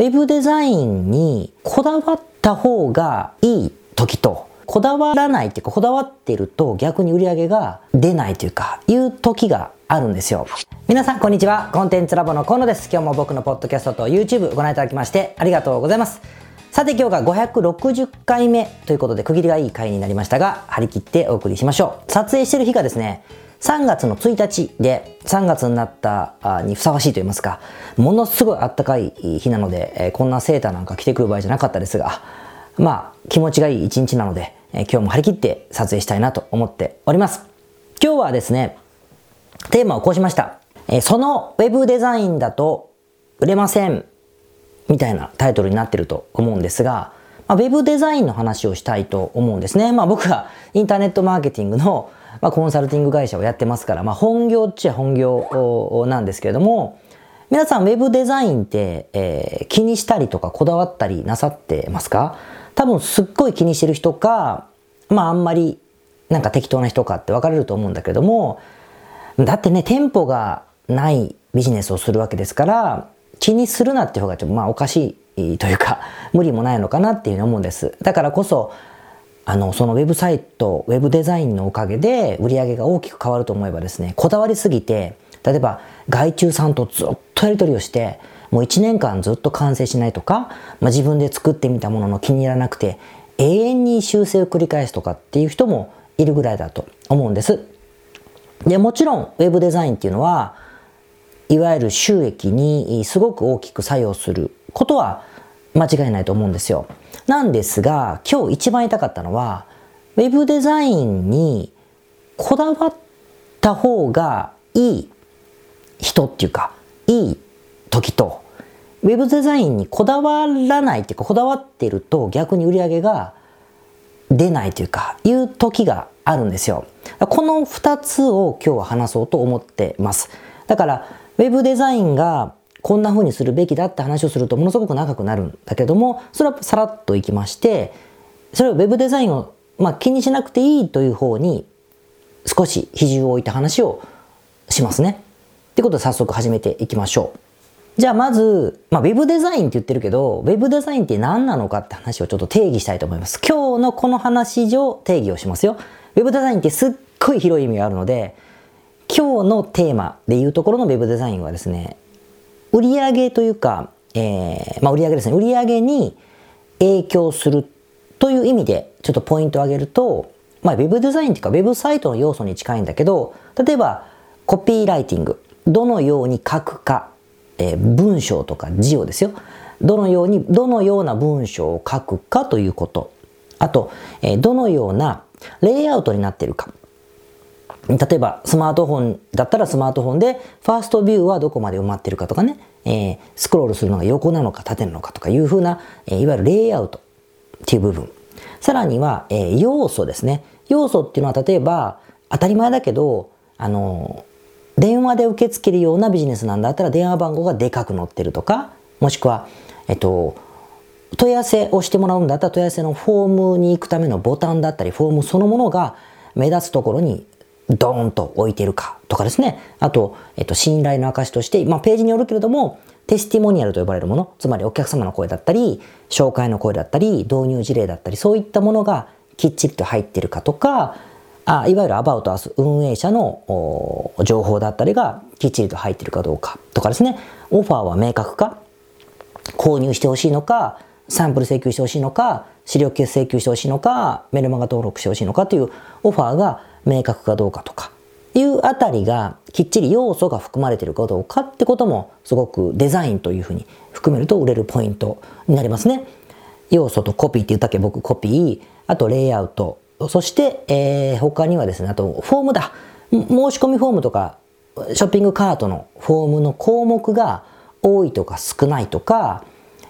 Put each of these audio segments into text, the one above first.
ウェブデザインにこだわった方がいい時と、こだわらないっていうか、こだわってると逆に売り上げが出ないというか、いう時があるんですよ。皆さん、こんにちは。コンテンツラボの河野です。今日も僕のポッドキャストと YouTube ご覧いただきましてありがとうございます。さて今日が560回目ということで区切りがいい回になりましたが、張り切ってお送りしましょう。撮影してる日がですね、3月の1日で3月になったにふさわしいと言いますか、ものすごいあったかい日なので、こんなセーターなんか着てくる場合じゃなかったですが、まあ気持ちがいい一日なので、今日も張り切って撮影したいなと思っております。今日はですね、テーマをこうしました。そのウェブデザインだと売れません。みたいなタイトルになってると思うんですが、まあ、ウェブデザインの話をしたいと思うんですね。まあ僕はインターネットマーケティングの、まあ、コンサルティング会社をやってますから、まあ本業っちゃ本業なんですけれども、皆さんウェブデザインって、えー、気にしたりとかこだわったりなさってますか？多分すっごい気にしてる人か、まああんまりなんか適当な人かって分かれると思うんだけども、だってね、店舗がないビジネスをするわけですから、気にするなっていう方がちょっとまあおかしいというか、無理もないのかなっていうふうに思うんです。だからこそ、あの、そのウェブサイト、ウェブデザインのおかげで売り上げが大きく変わると思えばですね、こだわりすぎて、例えば外注さんとずっとやり取りをして、もう1年間ずっと完成しないとか、まあ、自分で作ってみたものの気に入らなくて、永遠に修正を繰り返すとかっていう人もいるぐらいだと思うんです。で、もちろんウェブデザインっていうのは、いわゆる収益にすごく大きく作用することは間違いないと思うんですよ。なんですが、今日一番言いたかったのは、ウェブデザインにこだわった方がいい人っていうか、いい時と、ウェブデザインにこだわらないっていうか、こだわってると逆に売り上げが出ないというか、いう時があるんですよ。この二つを今日は話そうと思ってます。だから、ウェブデザインがこんな風にするべきだって話をするとものすごく長くなるんだけども、それはさらっといきまして、それをウェブデザインを、まあ、気にしなくていいという方に少し比重を置いた話をしますね。ってことで早速始めていきましょう。じゃあまず、まあ、ウェブデザインって言ってるけど、ウェブデザインって何なのかって話をちょっと定義したいと思います。今日のこの話上定義をしますよ。ウェブデザインってすっごい広い意味があるので、今日のテーマでいうところの web デザインはですね、売上というか、えー、まあ売上ですね、売上に影響するという意味でちょっとポイントを挙げると、まあ web デザインっていうか web サイトの要素に近いんだけど、例えばコピーライティング、どのように書くか、えー、文章とか字をですよ、どのように、どのような文章を書くかということ。あと、えー、どのようなレイアウトになっているか。例えばスマートフォンだったらスマートフォンでファーストビューはどこまで埋まってるかとかね、えー、スクロールするのが横なのか縦なのかとかいうふうな、えー、いわゆるレイアウトっていう部分。さらには、えー、要素ですね。要素っていうのは例えば当たり前だけど、あの電話で受け付けるようなビジネスなんだったら電話番号がでかく載ってるとか、もしくは、えっと、問い合わせをしてもらうんだったら問い合わせのフォームに行くためのボタンだったり、フォームそのものが目立つところにドーンと置いてるかとかですね。あと、えっと、信頼の証として、まあ、ページによるけれども、テスティモニアルと呼ばれるもの、つまりお客様の声だったり、紹介の声だったり、導入事例だったり、そういったものがきっちりと入ってるかとか、あいわゆるアバウトアス運営者の情報だったりがきっちりと入ってるかどうかとかですね、オファーは明確か、購入してほしいのか、サンプル請求してほしいのか、資料請求してほしいのか、メルマガ登録してほしいのかというオファーが明確かどうかとかいうあたりがきっちり要素が含まれているかどうかってこともすごくデザインというふうに含めると売れるポイントになりますね。要素とコピーって言ったっけ僕コピー、あとレイアウト、そして、えー、他にはですね、あとフォームだ。申し込みフォームとかショッピングカートのフォームの項目が多いとか少ないとか、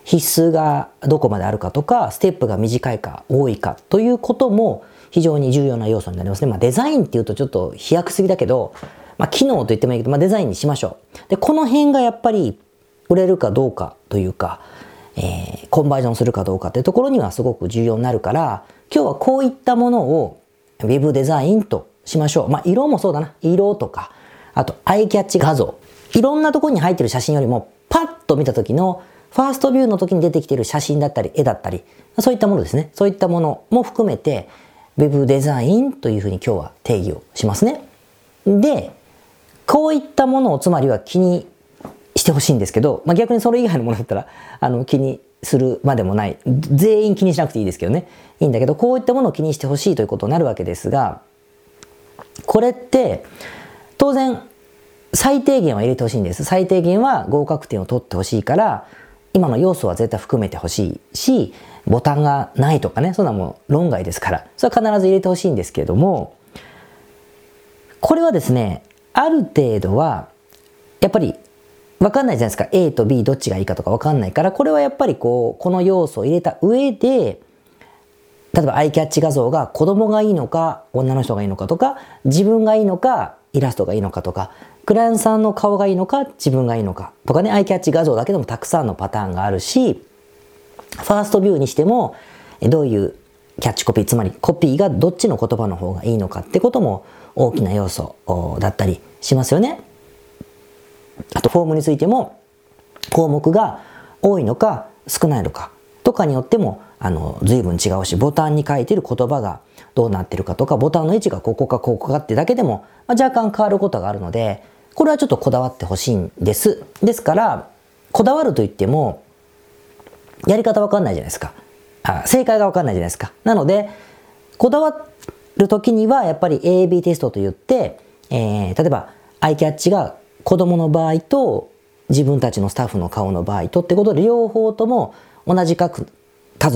必須がどこまであるかとか、ステップが短いか多いかということも非常に重要な要素になりますね。まあ、デザインっていうとちょっと飛躍すぎだけど、まあ、機能と言ってもいいけど、まあ、デザインにしましょう。で、この辺がやっぱり売れるかどうかというか、えー、コンバージョンするかどうかっていうところにはすごく重要になるから、今日はこういったものを Web デザインとしましょう。まあ、色もそうだな。色とか、あとアイキャッチ画像。いろんなところに入ってる写真よりも、パッと見た時のファーストビューの時に出てきている写真だったり絵だったり、そういったものですね。そういったものも含めて、ウェブデザインというふうに今日は定義をしますね。で、こういったものをつまりは気にしてほしいんですけど、まあ、逆にそれ以外のものだったら、あの、気にするまでもない。全員気にしなくていいですけどね。いいんだけど、こういったものを気にしてほしいということになるわけですが、これって、当然、最低限は入れてほしいんです。最低限は合格点を取ってほしいから、今の要素は絶対含めてほしいし、ボタンがないとかね、そんなもう論外ですから、それは必ず入れてほしいんですけれども、これはですね、ある程度は、やっぱり分かんないじゃないですか。A と B どっちがいいかとか分かんないから、これはやっぱりこう、この要素を入れた上で、例えばアイキャッチ画像が子供がいいのか、女の人がいいのかとか、自分がいいのか、イラストがいいのかとか、クライアントさんの顔がいいのか、自分がいいのかとかね、アイキャッチ画像だけでもたくさんのパターンがあるし、ファーストビューにしても、どういうキャッチコピー、つまりコピーがどっちの言葉の方がいいのかってことも大きな要素だったりしますよね。あとフォームについても項目が多いのか少ないのかとかによってもあの随分違うしボタンに書いてる言葉がどうなってるかとかボタンの位置がここかここかってだけでも、まあ、若干変わることがあるのでこれはちょっとこだわってほしいんです。ですからこだわるといってもやり方わかんないじゃないですか。あ正解がわかんないじゃないですか。なのでこだわる時にはやっぱり AB テストといって、えー、例えばアイキャッチが子供の場合と自分たちのスタッフの顔の場合とってことで両方とも同じ数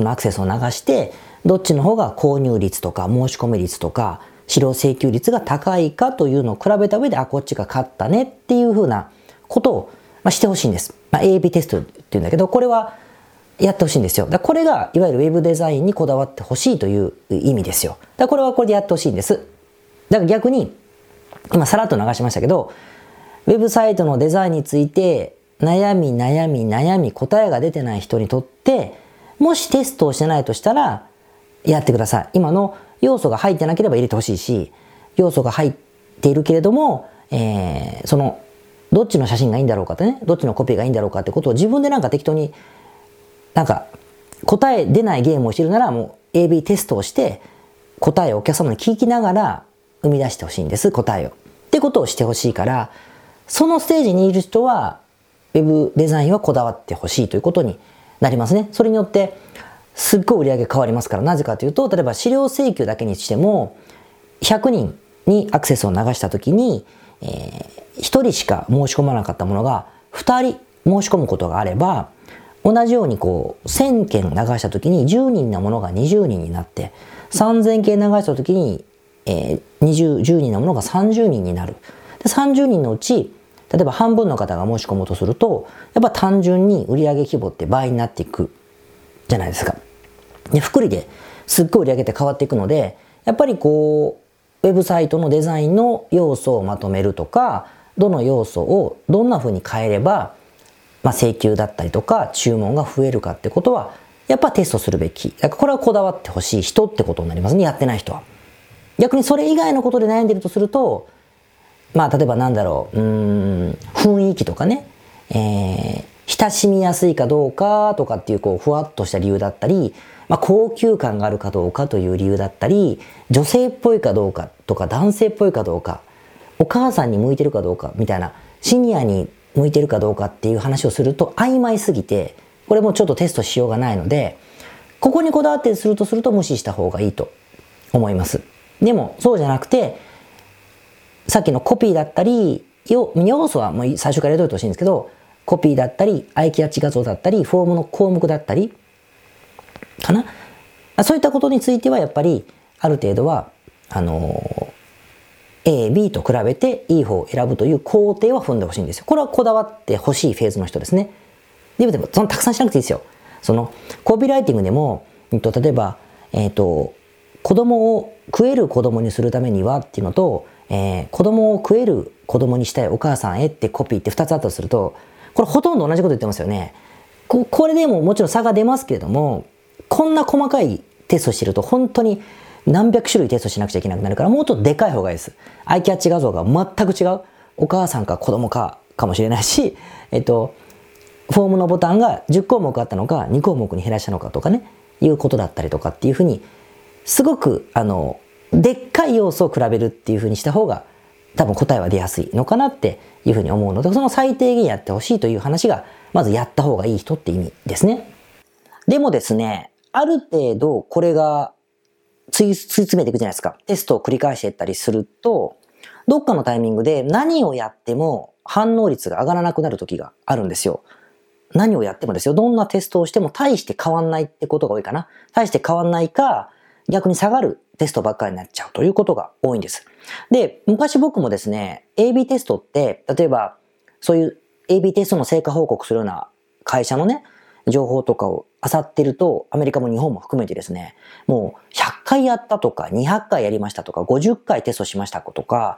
のアクセスを流してどっちの方が購入率とか申し込み率とか資料請求率が高いかというのを比べた上であこっちが勝ったねっていうふうなことを、まあ、してほしいんです。まあ、AB テストっていうんだけどこれはやってほしいんですよ。だこれがいわゆる Web デザインにこだわってほしいという意味ですよ。だこれはこれでやってほしいんです。だから逆に今さらっと流しましたけどウェブサイトのデザインについて悩み悩み悩み答えが出てない人にとってもしテストをしてないとしたらやってください。今の要素が入ってなければ入れてほしいし要素が入っているけれども、えー、そのどっちの写真がいいんだろうかってねどっちのコピーがいいんだろうかってことを自分でなんか適当になんか答え出ないゲームをしてるならもう AB テストをして答えをお客様に聞きながら生み出してほしいんです答えを。ってことをしてほしいからそのステージにいる人は、ウェブデザインはこだわってほしいということになりますね。それによって、すっごい売り上げ変わりますから、なぜかというと、例えば資料請求だけにしても、100人にアクセスを流したときに、えー、1人しか申し込まなかったものが、2人申し込むことがあれば、同じようにこう、1000件流したときに10人のものが20人になって、3000件流したときに、えー、20、10人のものが30人になる。で30人のうち例えば半分の方が申し込もうとするとやっぱ単純に売上規模って倍になっていくじゃないですか。で福利ですっごい売上って変わっていくのでやっぱりこうウェブサイトのデザインの要素をまとめるとかどの要素をどんな風に変えれば、まあ、請求だったりとか注文が増えるかってことはやっぱテストするべき。だからこれはこだわってほしい人ってことになりますね。やってない人は。逆にそれ以外のことで悩んでるとすると、まあ、例えばなんだろう、うん、雰囲気とかね、えー、親しみやすいかどうかとかっていう、こう、ふわっとした理由だったり、まあ、高級感があるかどうかという理由だったり、女性っぽいかどうかとか、男性っぽいかどうか、お母さんに向いてるかどうかみたいな、シニアに向いてるかどうかっていう話をすると曖昧すぎて、これもちょっとテストしようがないので、ここにこだわってするとすると無視した方がいいと思います。でも、そうじゃなくて、さっきのコピーだったり、要素はもう最初から入れといてほしいんですけど、コピーだったり、アイキャッチ画像だったり、フォームの項目だったり、かな？そういったことについてはやっぱり、ある程度は、あの A、B と比べていい方を選ぶという工程は踏んでほしいんですよ。これはこだわってほしいフェーズの人ですね。でも、そのたくさんしなくていいですよ。その、コピーライティングでも、えっと、例えば、えっと、子供を食える子供にするためにはっていうのと、えー、子供を食える子供にしたいお母さんへってコピーって2つあったとすると、これほとんど同じこと言ってますよね。ここれでももちろん差が出ますけれども、こんな細かいテストしてると本当に何百種類テストしなくちゃいけなくなるから、もうちょっとでかい方がいいです。アイキャッチ画像が全く違う。お母さんか子供かかもしれないし、えっと、フォームのボタンが10項目あったのか2項目に減らしたのかとかねいうことだったりとかっていうふうにすごくあのでっかい要素を比べるっていうふうにした方が多分答えは出やすいのかなっていうふうに思うのでその最低限やってほしいという話がまずやった方がいい人って意味ですね。でもですね、ある程度これが追い詰めていくじゃないですか。テストを繰り返していったりすると、どっかのタイミングで何をやっても反応率が上がらなくなる時があるんですよ。何をやってもですよ。どんなテストをしても大して変わんないってことが多いかな。大して変わんないか、逆に下がるテストばっかりになっちゃうということが多いんです。で、昔僕もですね、AB テストって、例えば、そういう AB テストの成果報告するような会社のね、情報とかを漁ってると、アメリカも日本も含めてですね、もう100回やったとか、200回やりましたとか、50回テストしましたとか、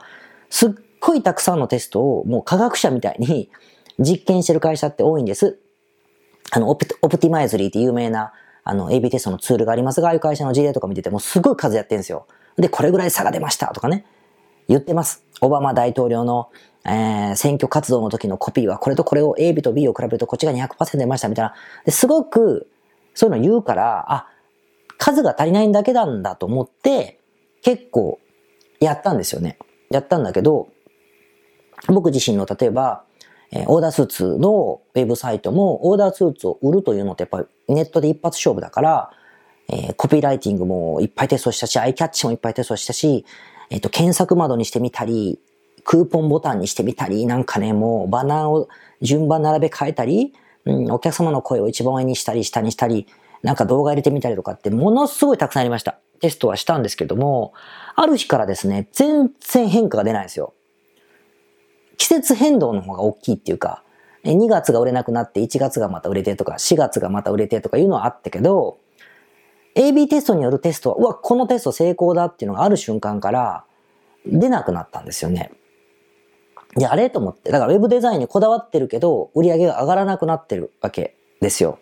すっごいたくさんのテストをもう科学者みたいに 実験してる会社って多いんです。あの、オプティマイズリーって有名なあの、AB テストのツールがありますが、ああいう会社の事例とか見ててもすごい数やってるんですよ。で、これぐらい差が出ましたとかね、言ってます。オバマ大統領の、えー、選挙活動の時のコピーはこれとこれを AB と B を比べるとこっちが200%出ましたみたいな。ですごく、そういうの言うから、あ、数が足りないんだけなんだと思って、結構やったんですよね。やったんだけど、僕自身の例えば、えー、オーダースーツのウェブサイトも、オーダースーツを売るというのってやっぱりネットで一発勝負だから、えー、コピーライティングもいっぱいテストしたし、アイキャッチもいっぱいテストしたし、えっ、ー、と、検索窓にしてみたり、クーポンボタンにしてみたり、なんかね、もうバナーを順番並べ替えたり、うん、お客様の声を一番上にしたり、下にしたり、なんか動画入れてみたりとかってものすごいたくさんありました。テストはしたんですけども、ある日からですね、全然変化が出ないんですよ。季節変動の方が大きいっていうか、2月が売れなくなって1月がまた売れてとか4月がまた売れてとかいうのはあったけど、AB テストによるテストは、うわ、このテスト成功だっていうのがある瞬間から出なくなったんですよね。で、あれ？と思って。だから Web デザインにこだわってるけど、売り上げが上がらなくなってるわけですよ。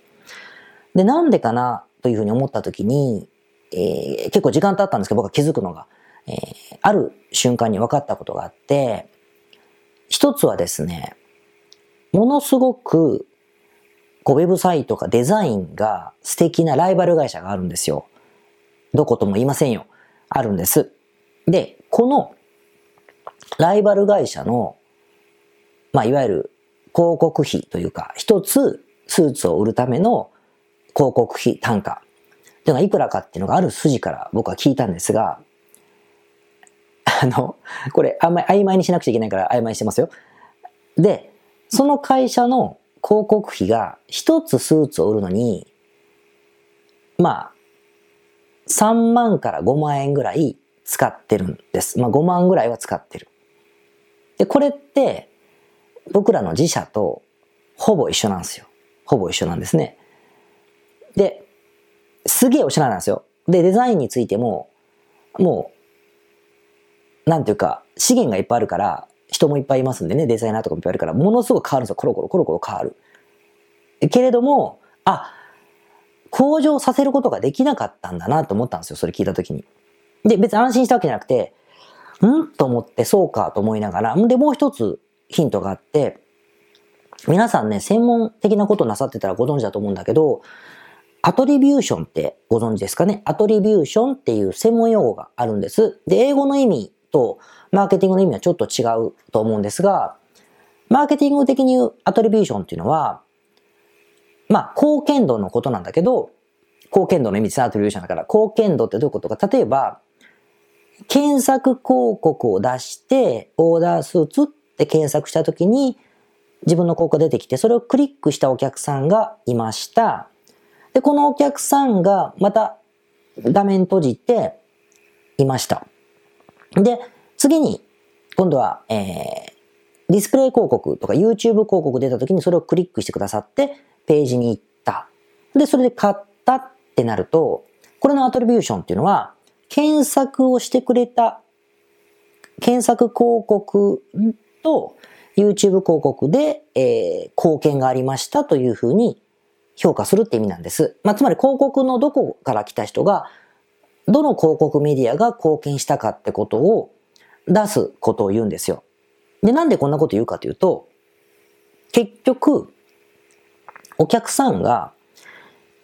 で、なんでかな？というふうに思った時に、えー、結構時間経ったんですけど、僕は気づくのが、えー、ある瞬間に分かったことがあって、一つはですね、ものすごく、こう、ウェブサイトかデザインが素敵なライバル会社があるんですよ。どことも言いませんよ。あるんです。で、このライバル会社の、まあ、いわゆる広告費というか、一つスーツを売るための広告費単価っていうのがいくらかっていうのがある筋から僕は聞いたんですが、あの、これ、あんまり曖昧にしなくちゃいけないから曖昧にしてますよ。で、その会社の広告費が一つスーツを売るのに、まあ、3万から5万円ぐらい使ってるんです。まあ5万ぐらいは使ってる。で、これって僕らの自社とほぼ一緒なんですよ。ほぼ一緒なんですね。で、すげえおしゃれなんですよ。で、デザインについても、もう、なんていうか、資源がいっぱいあるから、人もいっぱいいますんでね、デザイナーとかもいっぱいいるから、ものすごく変わるんですよ。コロコロコロコロ変わる。けれども、あ、向上させることができなかったんだなと思ったんですよ。それ聞いたときに。で、別に安心したわけじゃなくて、ん？と思って、そうかと思いながら、で、もう一つヒントがあって、皆さんね、専門的なことなさってたらご存知だと思うんだけど、アトリビューションってご存知ですかね？アトリビューションっていう専門用語があるんです。で、英語の意味とマーケティングの意味はちょっと違うと思うんですが、マーケティング的に言うアトリビューションっていうのは、まあ、貢献度のことなんだけど、貢献度の意味ですね、アトリビューションだから。貢献度ってどういうことか。例えば、検索広告を出して、オーダースーツって検索したときに、自分の広告が出てきて、それをクリックしたお客さんがいました。で、このお客さんがまた画面閉じていました。で、次に、今度は、えー、ディスプレイ広告とか YouTube 広告出た時にそれをクリックしてくださってページに行った。で、それで買ったってなると、これのアトリビューションっていうのは、検索をしてくれた検索広告と YouTube 広告で、えー、貢献がありましたというふうに評価するって意味なんです。まあ、つまり広告のどこから来た人が、どの広告メディアが貢献したかってことを出すことを言うんですよ。で、なんでこんなこと言うかというと、結局、お客さんが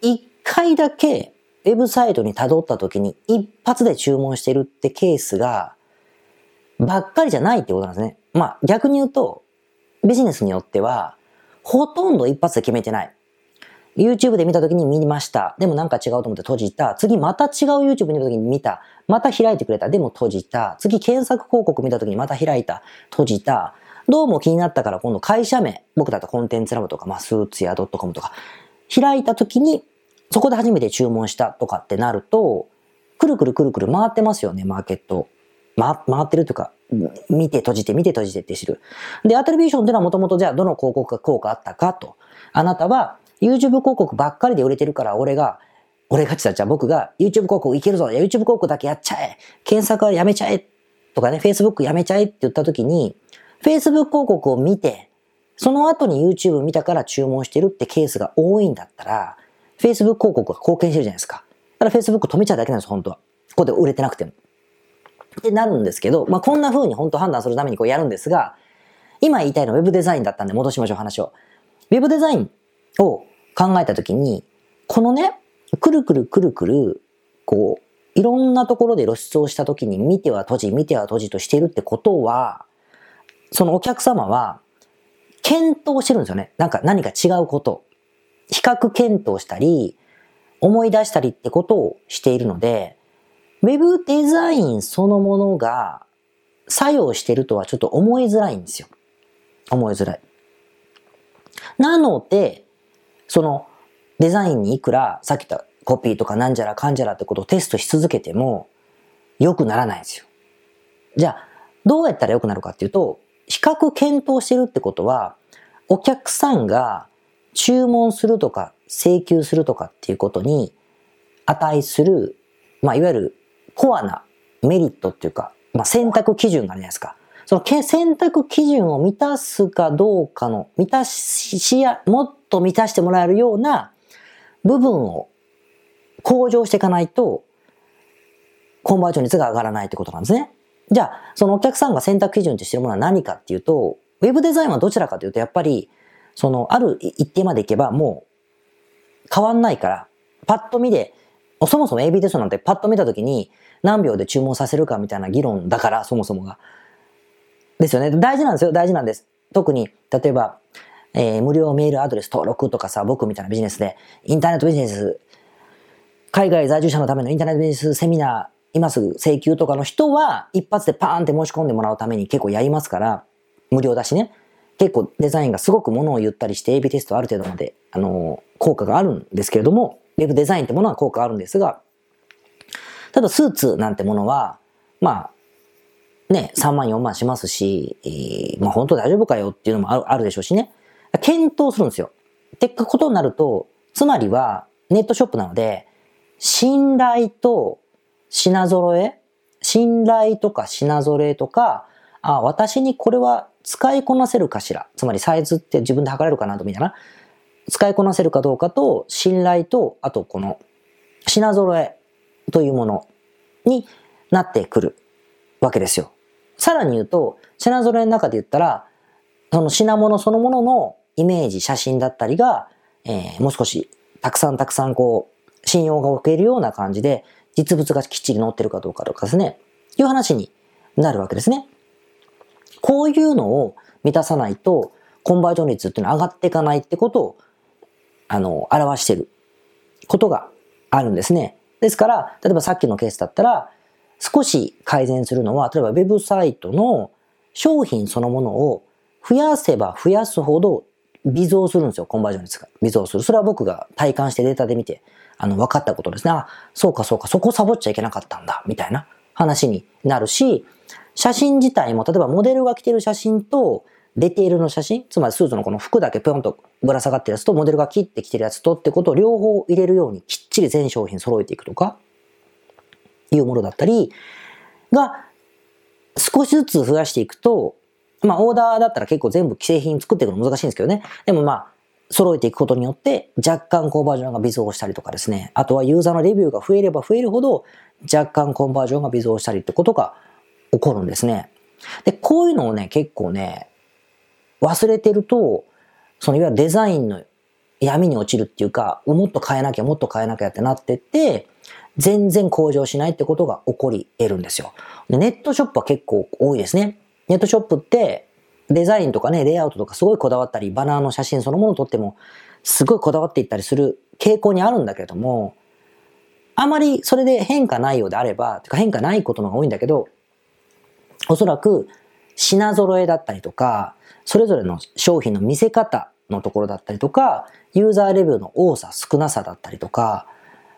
一回だけウェブサイトに辿った時に一発で注文してるってケースがばっかりじゃないってことなんですね。まあ逆に言うとビジネスによってはほとんど一発で決めてない。YouTube で見た時に見ました。でもなんか違うと思って閉じた。次また違う YouTube 見た時に見た。また開いてくれた。でも閉じた。次検索広告見た時にまた開いた。閉じた。どうも気になったから今度会社名。僕だとコンテンツラボとか、まあ、スーツや .com とか。開いた時にそこで初めて注文したとかってなると、くるくるくるくる回ってますよね、マーケット。ま、回ってるというか、見て閉じて見て閉じてってしてる。で、アトリビューションっていうのはもともとじゃあどの広告が効果あったかと。あなたは YouTube 広告ばっかりで売れてるから俺が、俺がちだじゃあ僕が YouTube 広告いけるぞ。YouTube 広告だけやっちゃえ。検索はやめちゃえ。とかね、Facebook やめちゃえって言った時に、Facebook 広告を見て、その後に YouTube 見たから注文してるってケースが多いんだったら、Facebook 広告が貢献してるじゃないですか。だから Facebook 止めちゃうだけなんです、本当は。ここで売れてなくても。ってなるんですけど、まあ、こんな風に本当判断するためにこうやるんですが、今言いたいのは Web デザインだったんで戻しましょう、話を。Web デザインを考えたときに、このね、くるくるくるくる、こう、いろんなところで露出をしたときに見ては閉じ、見ては閉じとしているってことは、そのお客様は、検討してるんですよね。なんか何か違うこと。比較検討したり、思い出したりってことをしているので、ウェブデザインそのものが作用してるとはちょっと思いづらいんですよ。思いづらい。なので、そのデザインにいくらさっき言ったコピーとかなんじゃらかんじゃらってことをテストし続けても良くならないんですよ。じゃあ、どうやったら良くなるかっていうと、比較検討してるってことは、お客さんが注文するとか請求するとかっていうことに値する、まあ、いわゆるコアなメリットっていうか、まあ、選択基準があるじゃないですか。その選択基準を満たすかどうかの、満たしや、もっと満たしてもらえるような部分を向上していかないと、コンバージョン率が上がらないってことなんですね。じゃあ、そのお客さんが選択基準としてるものは何かっていうと、ウェブデザインはどちらかというと、やっぱり、その、ある一定までいけばもう変わんないから、パッと見で、そもそも AB テストなんてパッと見たときに何秒で注文させるかみたいな議論だから、そもそもが。ですよね。大事なんですよ。大事なんです。特に、例えば、えー、無料メールアドレス登録とかさ、僕みたいなビジネスで、インターネットビジネス、海外在住者のためのインターネットビジネスセミナー、今すぐ請求とかの人は、一発でパーンって申し込んでもらうために結構やりますから、無料だしね。結構デザインがすごくものを言ったりして AB テストある程度まで、あのー、効果があるんですけれども、ウェブデザインってものは効果あるんですが、ただスーツなんてものは、まあ、ね、3万4万しますし、まあ本当大丈夫かよっていうのもあるあるでしょうしね。検討するんですよ。ってことになると、つまりはネットショップなので、信頼と品揃え、信頼とか品揃えとか、あ、私にこれは使いこなせるかしら。つまりサイズって自分で測れるかなとみたいな。使いこなせるかどうかと、信頼と、あとこの品揃えというものになってくるわけですよ。さらに言うと、品揃えの中で言ったら、その品物そのもののイメージ、写真だったりが、えー、もう少し、たくさんたくさんこう、信用が置けるような感じで、実物がきっちり載ってるかどうかとかですね、いう話になるわけですね。こういうのを満たさないと、コンバージョン率っていうのは上がっていかないってことを、あの、表していることがあるんですね。ですから、例えばさっきのケースだったら、少し改善するのは、例えばウェブサイトの商品そのものを増やせば増やすほど微増するんですよ、コンバージョン率が。微増する。それは僕が体感してデータで見て、あの、分かったことですね。あ、そうかそうか、そこサボっちゃいけなかったんだ、みたいな話になるし、写真自体も、例えばモデルが着てる写真と、デテールの写真、つまりスーツのこの服だけぴょんとぶら下がってるやつと、モデルが切ってきてるやつとってことを両方入れるようにきっちり全商品揃えていくとか、いうものだったりが少しずつ増やしていくと、まあオーダーだったら結構全部既製品作っていくの難しいんですけどね。でもまあ揃えていくことによって若干コンバージョンが微増したりとかですね。あとはユーザーのレビューが増えれば増えるほど若干コンバージョンが微増したりってことが起こるんですね。で、こういうのをね、結構ね、忘れてると、そのいわゆるデザインの闇に落ちるっていうか、もっと変えなきゃ、もっと変えなきゃってなってって、全然向上しないってことが起こり得るんですよ。ネットショップは結構多いですね。ネットショップってデザインとかね、レイアウトとかすごいこだわったり、バナーの写真そのものを撮ってもすごいこだわっていったりする傾向にあるんだけれども、あまりそれで変化ないようであれば、てか変化ないことのが多いんだけど、おそらく品揃えだったりとか、それぞれの商品の見せ方のところだったりとか、ユーザーレビューの多さ、少なさだったりとか、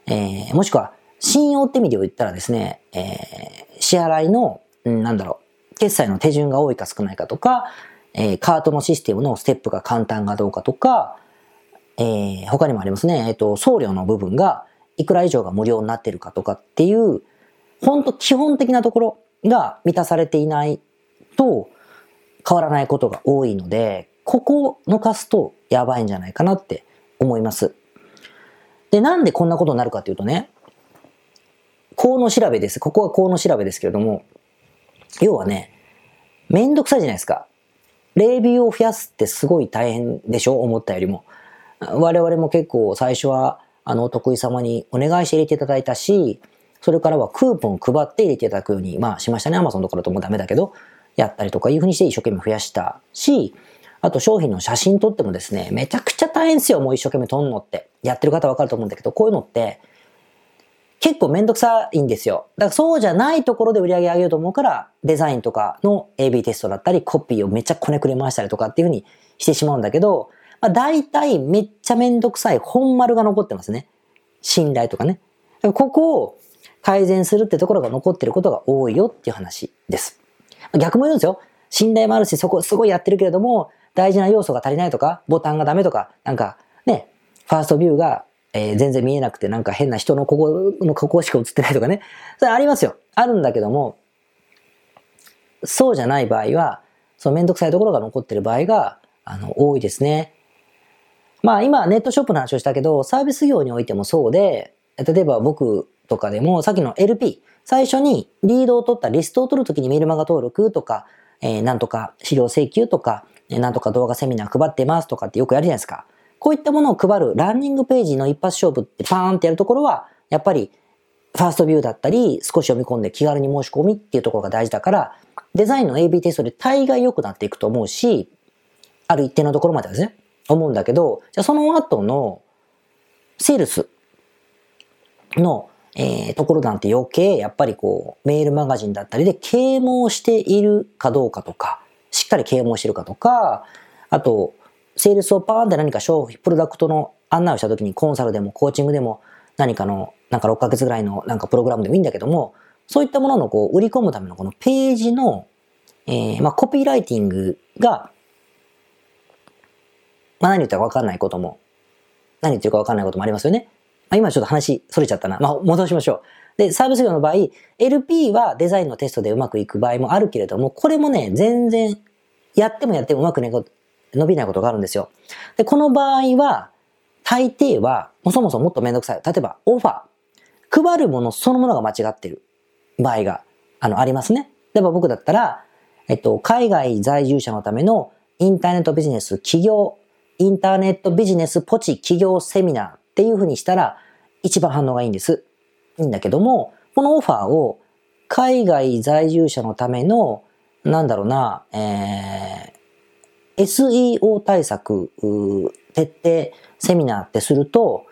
えー、もしくは信用って意味で言ったらですね、えー、支払いの、うん、なんだろう、決済の手順が多いか少ないかとか、えー、カートのシステムのステップが簡単かどうかとか、えー、他にもありますね、えっ、と、送料の部分がいくら以上が無料になってるかとかっていう、本当基本的なところが満たされていないと変わらないことが多いので、ここを抜かすとやばいんじゃないかなって思います。で、なんでこんなことになるかっていうとね、河野調べです。ここは河野調べですけれども、要はね、めんどくさいじゃないですか。レビューを増やすってすごい大変でしょ？思ったよりも。我々も結構最初は、あの、お得意様にお願いして入れていただいたし、それからはクーポン配って入れていただくように、まあしましたね。アマゾンとかだともうダメだけど、やったりとかいうふうにして一生懸命増やしたし、あと商品の写真撮ってもですね、めちゃくちゃ大変ですよ。もう一生懸命撮んのって。やってる方わかると思うんだけど、こういうのって、結構めんどくさいんですよ。だからそうじゃないところで売り上げ上げようと思うから、デザインとかの AB テストだったり、コピーをめっちゃこねくり回したりとかっていうふうにしてしまうんだけど、まあ、大体めっちゃめんどくさい本丸が残ってますね。信頼とかね。ここを改善するってところが残ってることが多いよっていう話です。逆も言うんですよ。信頼もあるし、そこすごいやってるけれども、大事な要素が足りないとか、ボタンがダメとか、なんかね、ファーストビューが、えー、全然見えなくて、なんか変な人のここのここしか映ってないとかね。それありますよ。あるんだけども、そうじゃない場合は、そのめんどくさいところが残ってる場合が、あの、多いですね。まあ今ネットショップの話をしたけど、サービス業においてもそうで、例えば僕とかでも、さっきの LP、最初にリードを取ったリストを取るときにメルマガ登録とか、えー、なんとか資料請求とか、えーなんとか動画セミナー配ってますとかってよくやるじゃないですか。こういったものを配るランニングページの一発勝負ってパーンってやるところは、やっぱりファーストビューだったり、少し読み込んで気軽に申し込みっていうところが大事だから、デザインの AB テストで大概良くなっていくと思うし、ある一定のところまではですね、思うんだけど、じゃあその後のセールスのえー、ところなんて余計、やっぱりこう、メールマガジンだったりで啓蒙しているかどうかとか、しっかり啓蒙してるかとか、あと、セールスをパーンって何か商品、プロダクトの案内をした時にコンサルでもコーチングでも何かの、なんか6ヶ月ぐらいのなんかプログラムでもいいんだけども、そういったもののこう、売り込むためのこのページの、えー、まあ、コピーライティングが、まあ、何言ったかわかんないことも、何言ってるかわかんないこともありますよね。今ちょっと話それちゃったな。まあ、戻しましょう。で、サービス業の場合、LP はデザインのテストでうまくいく場合もあるけれども、これもね、全然、やってもやってもうまくね、伸びないことがあるんですよ。で、この場合は、大抵は、もそもそもっとめんどくさい。例えば、オファー。配るものそのものが間違ってる場合が、あの、ありますね。例えば僕だったら、えっと、海外在住者のためのインターネットビジネス企業、インターネットビジネスポチ企業セミナーっていうふうにしたら、一番反応がいいんです。いいんだけども、このオファーを海外在住者のための、なんだろうな、えー、SEO 対策、徹底セミナーってすると、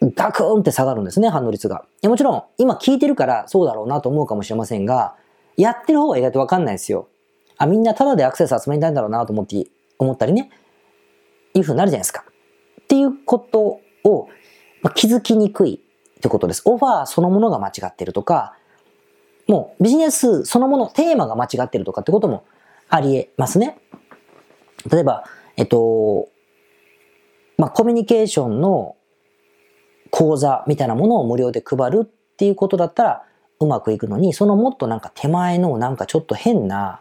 ガクンって下がるんですね、反応率が。いやもちろん、今聞いてるからそうだろうなと思うかもしれませんが、やってる方は意外とわかんないですよ。あ、みんなただでアクセス集めたいんだろうなと思って、思ったりね、いうふうになるじゃないですか。っていうことをま、気づきにくいってことです。オファーそのものが間違ってるとか、もうビジネスそのもの、テーマが間違ってるとかってこともあり得ますね。例えば、えっと、まあ、コミュニケーションの講座みたいなものを無料で配るっていうことだったらうまくいくのに、そのもっとなんか手前のなんかちょっと変な、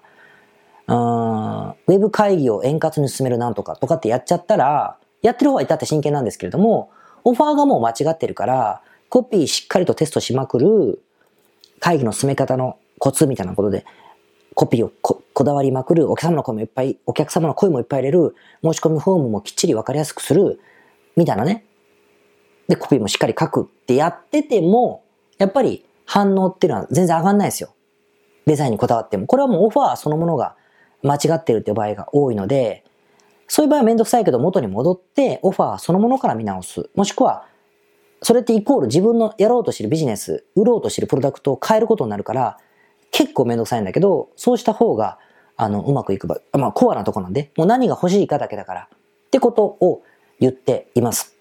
うん、ウェブ会議を円滑に進めるなんとかとかってやっちゃったら、やってる方は至って真剣なんですけれども、オファーがもう間違ってるから、コピーしっかりとテストしまくる会議の進め方のコツみたいなことで、コピーをこだわりまくる、お客様の声もいっぱい、お客様の声もいっぱい入れる、申し込みフォームもきっちりわかりやすくする、みたいなね。で、コピーもしっかり書くってやってても、やっぱり反応っていうのは全然上がんないですよ。デザインにこだわっても。これはもうオファーそのものが間違ってるって場合が多いので、そういう場合はめんどくさいけど元に戻ってオファーそのものから見直す。もしくは、それってイコール自分のやろうとしてるビジネス、売ろうとしてるプロダクトを変えることになるから、結構めんどくさいんだけど、そうした方が、あの、うまくいく場合、まあ、コアなとこなんで、もう何が欲しいかだけだから、ってことを言っています。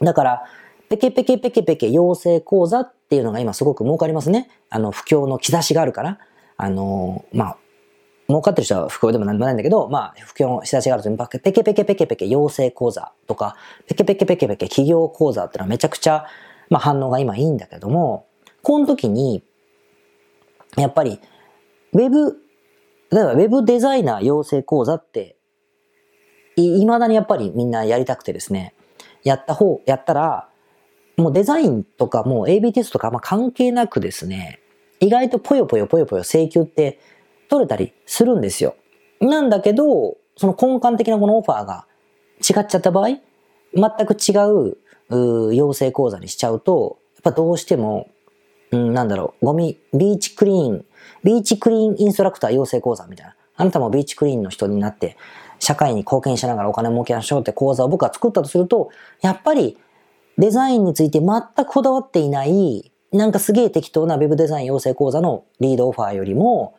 だから、ペケペケペケペケ養成講座っていうのが今すごく儲かりますね。あの、不況の兆しがあるから、あの、まあ、儲かってる人は不況でもなんでもないんだけど、まあ、不況の仕出しがあると、ペケペケペケペケ養成講座とか、ペケペケペケペケ企業講座ってのはめちゃくちゃ、まあ反応が今いいんだけども、この時に、やっぱり、ウェブ、例えばウェブデザイナー養成講座って、い、未だにやっぱりみんなやりたくてですね、やった方、やったら、もうデザインとかもう AB テストとかま関係なくですね、意外とぽよぽよぽよぽよ請求って取れたりするんですよ。なんだけど、その根幹的なこのオファーが違っちゃった場合、全く違うう養成講座にしちゃうと、やっぱどうしても、うん、なんだろう、ゴミ、ビーチクリーン、ビーチクリーンインストラクター養成講座みたいな。あなたもビーチクリーンの人になって、社会に貢献しながらお金儲けましょうって講座を僕は作ったとすると、やっぱりデザインについて全くこだわっていない、なんかすげえ適当な Web デザイン養成講座のリードオファーよりも、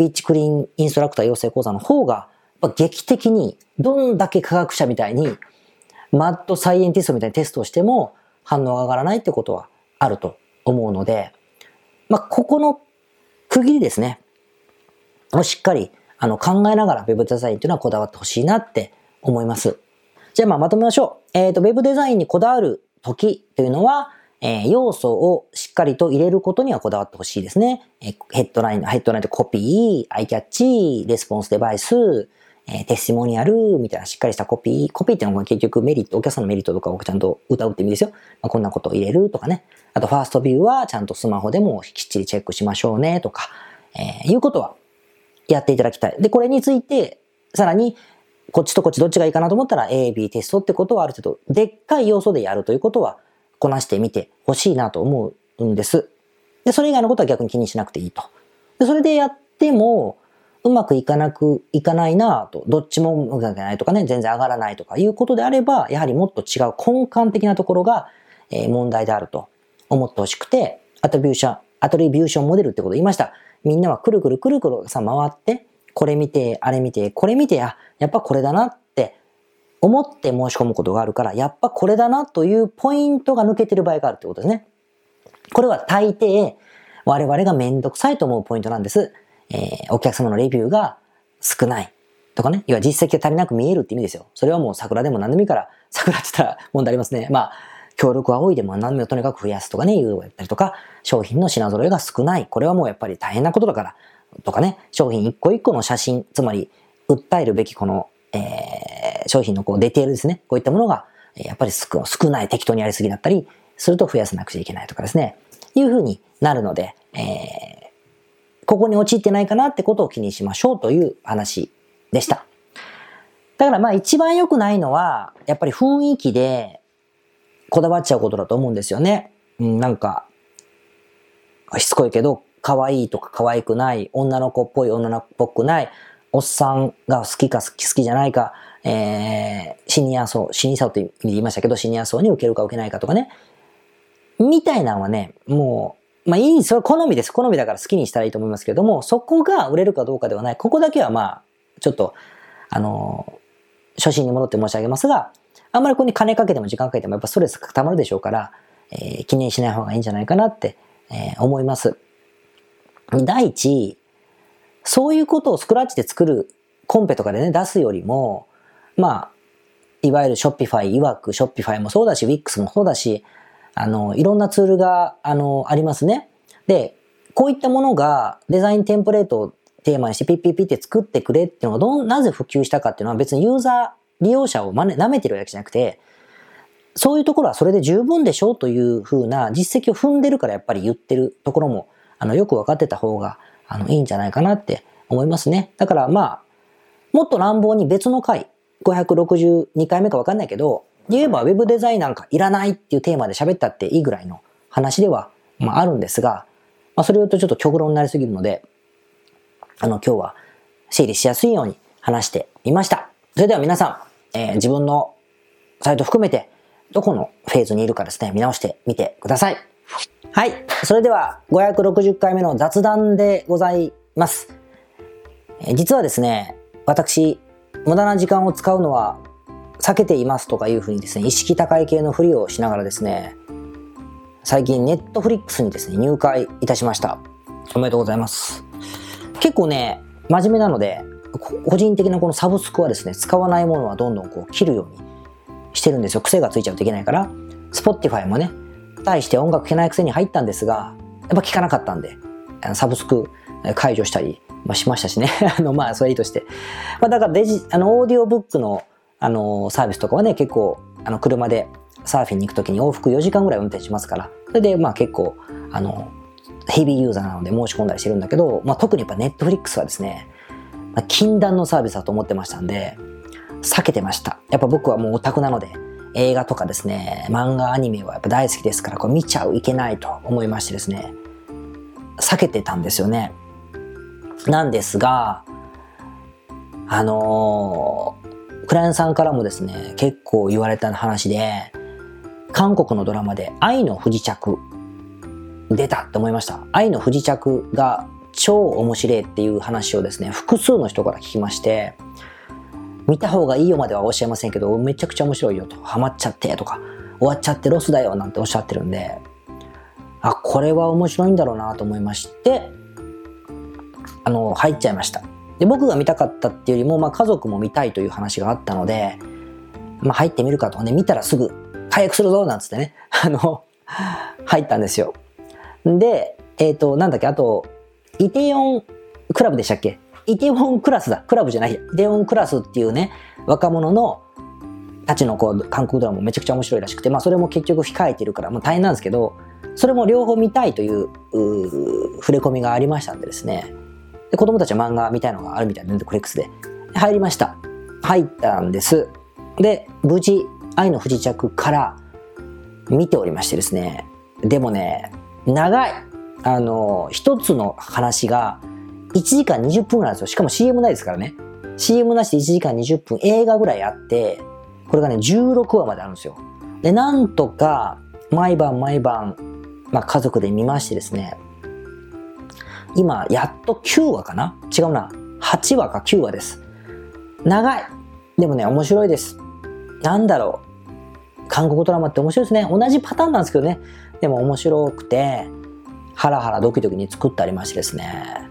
ビーチクリーンインストラクター養成講座の方が、劇的に、どんだけ科学者みたいに、マッドサイエンティストみたいにテストをしても反応が上がらないってことはあると思うので、まあ、ここの区切りですね。をしっかりあの考えながら Web デザインというのはこだわってほしいなって思います。じゃあまあまとめましょう。えっ、ー、と、Web デザインにこだわる時というのは、えー、要素をしっかりと入れることにはこだわってほしいですね。えー、ヘッドライン、ヘッドラインとコピー、アイキャッチ、レスポンスデバイス、えー、テスティモニアルみたいなしっかりしたコピー。コピーっていうのは結局メリット、お客さんのメリットとかをちゃんと歌うって意味ですよ。まあ、こんなことを入れるとかね。あと、ファーストビューはちゃんとスマホでもきっちりチェックしましょうねとか、えー、いうことはやっていただきたい。で、これについて、さらに、こっちとこっちどっちがいいかなと思ったら A、B テストってことはある程度、でっかい要素でやるということは、こなしてみてほしいなと思うんです。で、それ以外のことは逆に気にしなくていいと。で、それでやっても、うまくいかなく、いかないなと、どっちもうまくいかないとかね、全然上がらないとかいうことであれば、やはりもっと違う根幹的なところが、えー、問題であると思ってほしくて、アトリビューション、アトリビューションモデルってことを言いました。みんなはくるくるくるくるさ回って、これ見て、あれ見て、これ見て、あ、やっぱこれだなっ思って申し込むことがあるから、やっぱこれだなというポイントが抜けてる場合があるってことですね。これは大抵、我々がめんどくさいと思うポイントなんです。えー、お客様のレビューが少ないとかね、要は実績が足りなく見えるって意味ですよ。それはもう桜でも何でもいいから、桜って言ったら問題ありますね。まあ、協力は多いでも何でもとにかく増やすとかね、いうのをやったりとか、商品の品揃えが少ない。これはもうやっぱり大変なことだから、とかね、商品一個一個の写真、つまり、訴えるべきこの、えー、商品のこうディテールですね。こういったものが、やっぱり少少ない適当にやりすぎだったりすると増やさなくちゃいけないとかですね。いうふうになるので、えー、ここに陥ってないかなってことを気にしましょうという話でした。だからまあ一番良くないのは、やっぱり雰囲気でこだわっちゃうことだと思うんですよね。うん、なんか、しつこいけど、可愛いとか可愛くない、女の子っぽい女の子っぽくない、おっさんが好きか好き好きじゃないか、えー、シニア層、シニア層って言いましたけど、シニア層に受けるか受けないかとかね。みたいなのはね、もう、まあいい、それ好みです。好みだから好きにしたらいいと思いますけれども、そこが売れるかどうかではない。ここだけはまあ、ちょっと、あの初心に戻って申し上げますが、あんまりここに金かけても時間かけてもやっぱストレスが溜まるでしょうから、えー、記念しない方がいいんじゃないかなって、えー、思います。第一、そういうことをスクラッチで作るコンペとかでね、出すよりも、まあ、いわゆるショッピファイ曰く、ショッピファイもそうだし、Wix もそうだし、あの、いろんなツールが、あの、ありますね。で、こういったものがデザインテンプレートをテーマにしてピッピッピって作ってくれっていうのがどんなぜ普及したかっていうのは別にユーザー、利用者を舐めてるわけじゃなくて、そういうところはそれで十分でしょうというふうな実績を踏んでるからやっぱり言ってるところも、あの、よく分かってた方が、あの、いいんじゃないかなって思いますね。だからまあ、もっと乱暴に別の回、562回目かわかんないけど、言えば Web デザインなんかいらないっていうテーマで喋ったっていいぐらいの話では、まあ、あるんですが、まあ、それを言うとちょっと極論になりすぎるので、あの、今日は整理しやすいように話してみました。それでは皆さん、えー、自分のサイト含めて、どこのフェーズにいるかですね、見直してみてください。はい。それでは、560回目の雑談でございます。えー、実はですね、私、無駄な時間を使うのは避けていますとかいうふうにですね、意識高い系のふりをしながらですね、最近ネットフリックスにですね、入会いたしました。おめでとうございます。結構ね、真面目なので、個人的なこのサブスクはですね、使わないものはどんどんこう切るようにしてるんですよ。癖がついちゃうといけないから。Spotify もね、対して音楽聴けないくせに入ったんですが、やっぱ聞かなかったんで、サブスク解除したり、まあ、しましたしね。あの、まあ、それいいとして。まあ、だからデジ、あの、オーディオブックの、あの、サービスとかはね、結構、あの、車でサーフィンに行くときに往復4時間ぐらい運転しますから、それで、まあ結構、あの、ヘビーユーザーなので申し込んだりしてるんだけど、まあ特にやっぱネットフリックスはですね、まあ、禁断のサービスだと思ってましたんで、避けてました。やっぱ僕はもうオタクなので、映画とかですね、漫画、アニメはやっぱ大好きですから、これ見ちゃういけないと思いましてですね、避けてたんですよね。なんですが、あのー、クライアントさんからもですね、結構言われた話で、韓国のドラマで愛の不時着出たって思いました。愛の不時着が超面白いっていう話をですね、複数の人から聞きまして、見た方がいいよまではおっしゃいませんけど、めちゃくちゃ面白いよと、ハマっちゃってとか、終わっちゃってロスだよなんておっしゃってるんで、あ、これは面白いんだろうなと思いまして、あの、入っちゃいました。で、僕が見たかったっていうよりも、まあ家族も見たいという話があったので、まあ入ってみるかとね、見たらすぐ解約するぞなんつってね、あの、入ったんですよ。で、えっ、ー、と、なんだっけ、あと、イテヨンクラブでしたっけ？イテウォンクラスだ。クラブじゃない。イテウォンクラスっていうね、若者のたちのこう韓国ドラマもめちゃくちゃ面白いらしくて、まあそれも結局控えてるから、まあ大変なんですけど、それも両方見たいという触れ込みがありましたんでですね、で子供たちは漫画見たいのがあるみたいなネットフリックスで入りました。入ったんです。で、無事、愛の不時着から見ておりましてですね、でもね、長い。あの、一つの話が1時間20分ぐらいなんですよ。しかも CM ないですからね。CM なしで1時間20分映画ぐらいあって、これがね、16話まであるんですよ。で、なんとか、毎晩毎晩、まあ家族で見ましてですね、今、やっと9話かな？違うな。8話か9話です。長い。でもね、面白いです。なんだろう。韓国ドラマって面白いですね。同じパターンなんですけどね。でも面白くて、ハラハラドキドキに作ってありましてですね。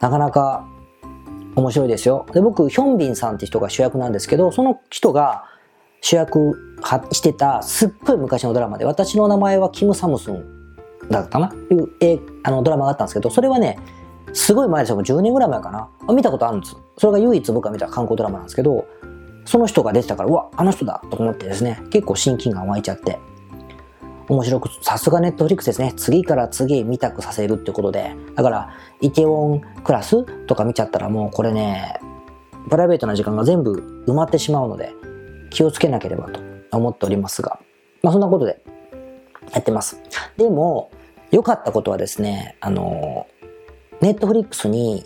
なかなか面白いですよ。で、僕、ヒョンビンさんって人が主役なんですけど、その人が主役してたすっごい昔のドラマで、私の名前はキム・サムスンだったかな？いう、えあのドラマがあったんですけど、それはね、すごい前ですよ。もう10年ぐらい前かな。見たことあるんです。それが唯一僕が見た韓国ドラマなんですけど、その人が出てたから、うわ、あの人だと思ってですね、結構親近感湧いちゃって、面白く、さすがネットフリックスですね。次から次へ見たくさせるってことで。だから、イテウォンクラスとか見ちゃったらもうこれね、プライベートな時間が全部埋まってしまうので、気をつけなければと思っておりますが。まあそんなことでやってます。でも、良かったことはですね、あの、ネットフリックスに、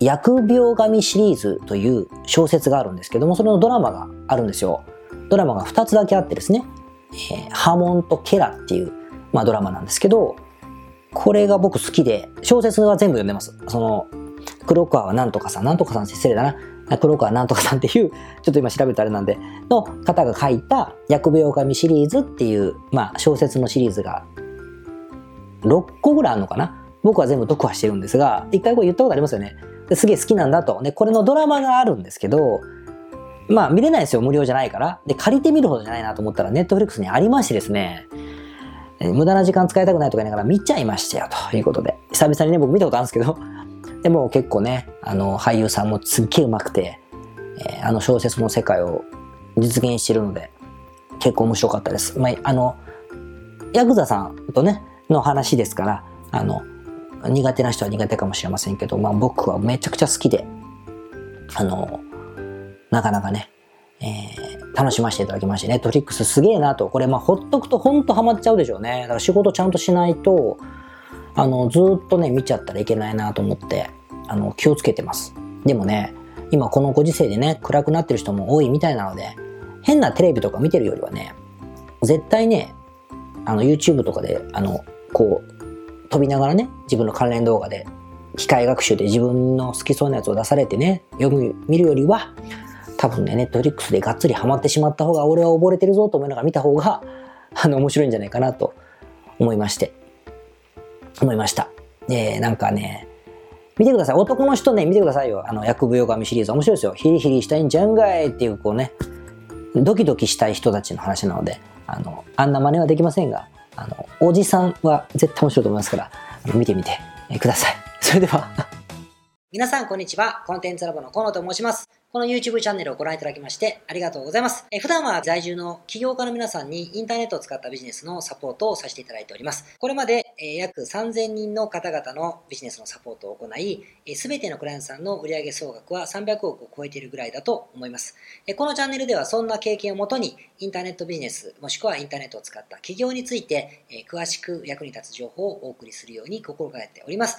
疫病神シリーズという小説があるんですけども、それのドラマがあるんですよ。ドラマが2つだけあってですね、えー、ハモンとケラっていう、まあ、ドラマなんですけど、これが僕好きで、小説は全部読んでます。その、黒川はなんとかさん、なんとかさん失礼だな。黒川なんとかさんっていう、ちょっと今調べたあれなんで、の方が書いた、疫病神シリーズっていう、まあ、小説のシリーズが、6個ぐらいあるのかな？僕は全部読破してるんですが、一回これ言ったことありますよね。すげえ好きなんだと。ね、これのドラマがあるんですけど、まあ見れないですよ、無料じゃないから。で、借りてみるほどじゃないなと思ったら、ネットフリックスにありましてですね、無駄な時間使いたくないとか言いながら見ちゃいましたよ、ということで。久々にね、僕見たことあるんですけど、でも結構ね、あの、俳優さんもすっげえ上手くて、えー、あの小説の世界を実現してるので、結構面白かったです。まあ、あの、ヤクザさんとね、の話ですから、あの、苦手な人は苦手かもしれませんけど、まあ僕はめちゃくちゃ好きで、あの、なかなかね、えー、楽しませていただきまして、ネットリックスすげえなと、これまあほっとくとほんとハマっちゃうでしょうね。だから仕事ちゃんとしないと、あの、ずっとね、見ちゃったらいけないなと思って、あの、気をつけてます。でもね、今このご時世でね、暗くなってる人も多いみたいなので、変なテレビとか見てるよりはね、絶対ね、あの、YouTube とかで、あの、こう、飛びながらね、自分の関連動画で、機械学習で自分の好きそうなやつを出されてね、読む、見るよりは、多分ね、ネットフリックスでがっつりハマってしまった方が、俺は溺れてるぞと思いながら見た方が、あの、面白いんじゃないかなと思いまして、思いました。で、なんかね、見てください。男の人ね、見てくださいよ。あの、薬舞神シリーズ。面白いですよ。ヒリヒリしたいんじゃんがいっていう、こうね、ドキドキしたい人たちの話なので、あの、あんな真似はできませんが、あの、おじさんは絶対面白いと思いますから、見てみてください。それでは皆さん、こんにちは。コンテンツラボの河野と申します。この YouTube チャンネルをご覧いただきましてありがとうございます。え普段は在住の起業家の皆さんにインターネットを使ったビジネスのサポートをさせていただいております。これまで、え約3000人の方々のビジネスのサポートを行い、すべてのクライアントさんの売上総額は300億を超えているぐらいだと思います。このチャンネルではそんな経験をもとにインターネットビジネスもしくはインターネットを使った起業について詳しく役に立つ情報をお送りするように心がけております。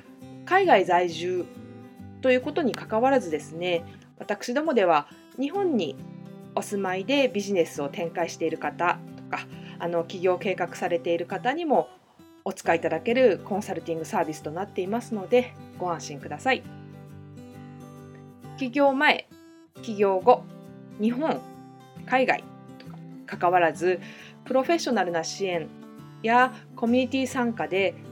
海外在住ということにかかわらずですね私どもでは日本にお住まいでビジネスを展開している方とかあの起業計画されている方にもお使いいただけるコンサルティングサービスとなっていますのでご安心ください。起業前、起業後、日本、海外とか関わらずプロフェッショナルな支援やコミュニティ参加で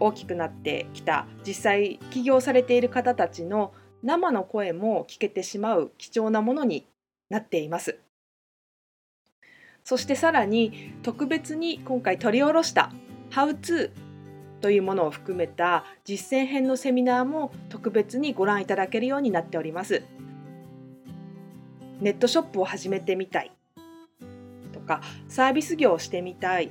大きくなってきた実際起業されている方たちの生の声も聞けてしまう貴重なものになっています。そしてさらに特別に今回取り下ろした「How to」というものを含めた実践編のセミナーも特別にご覧いただけるようになっております。ネットショップを始めてみたいとかサービス業をしてみたい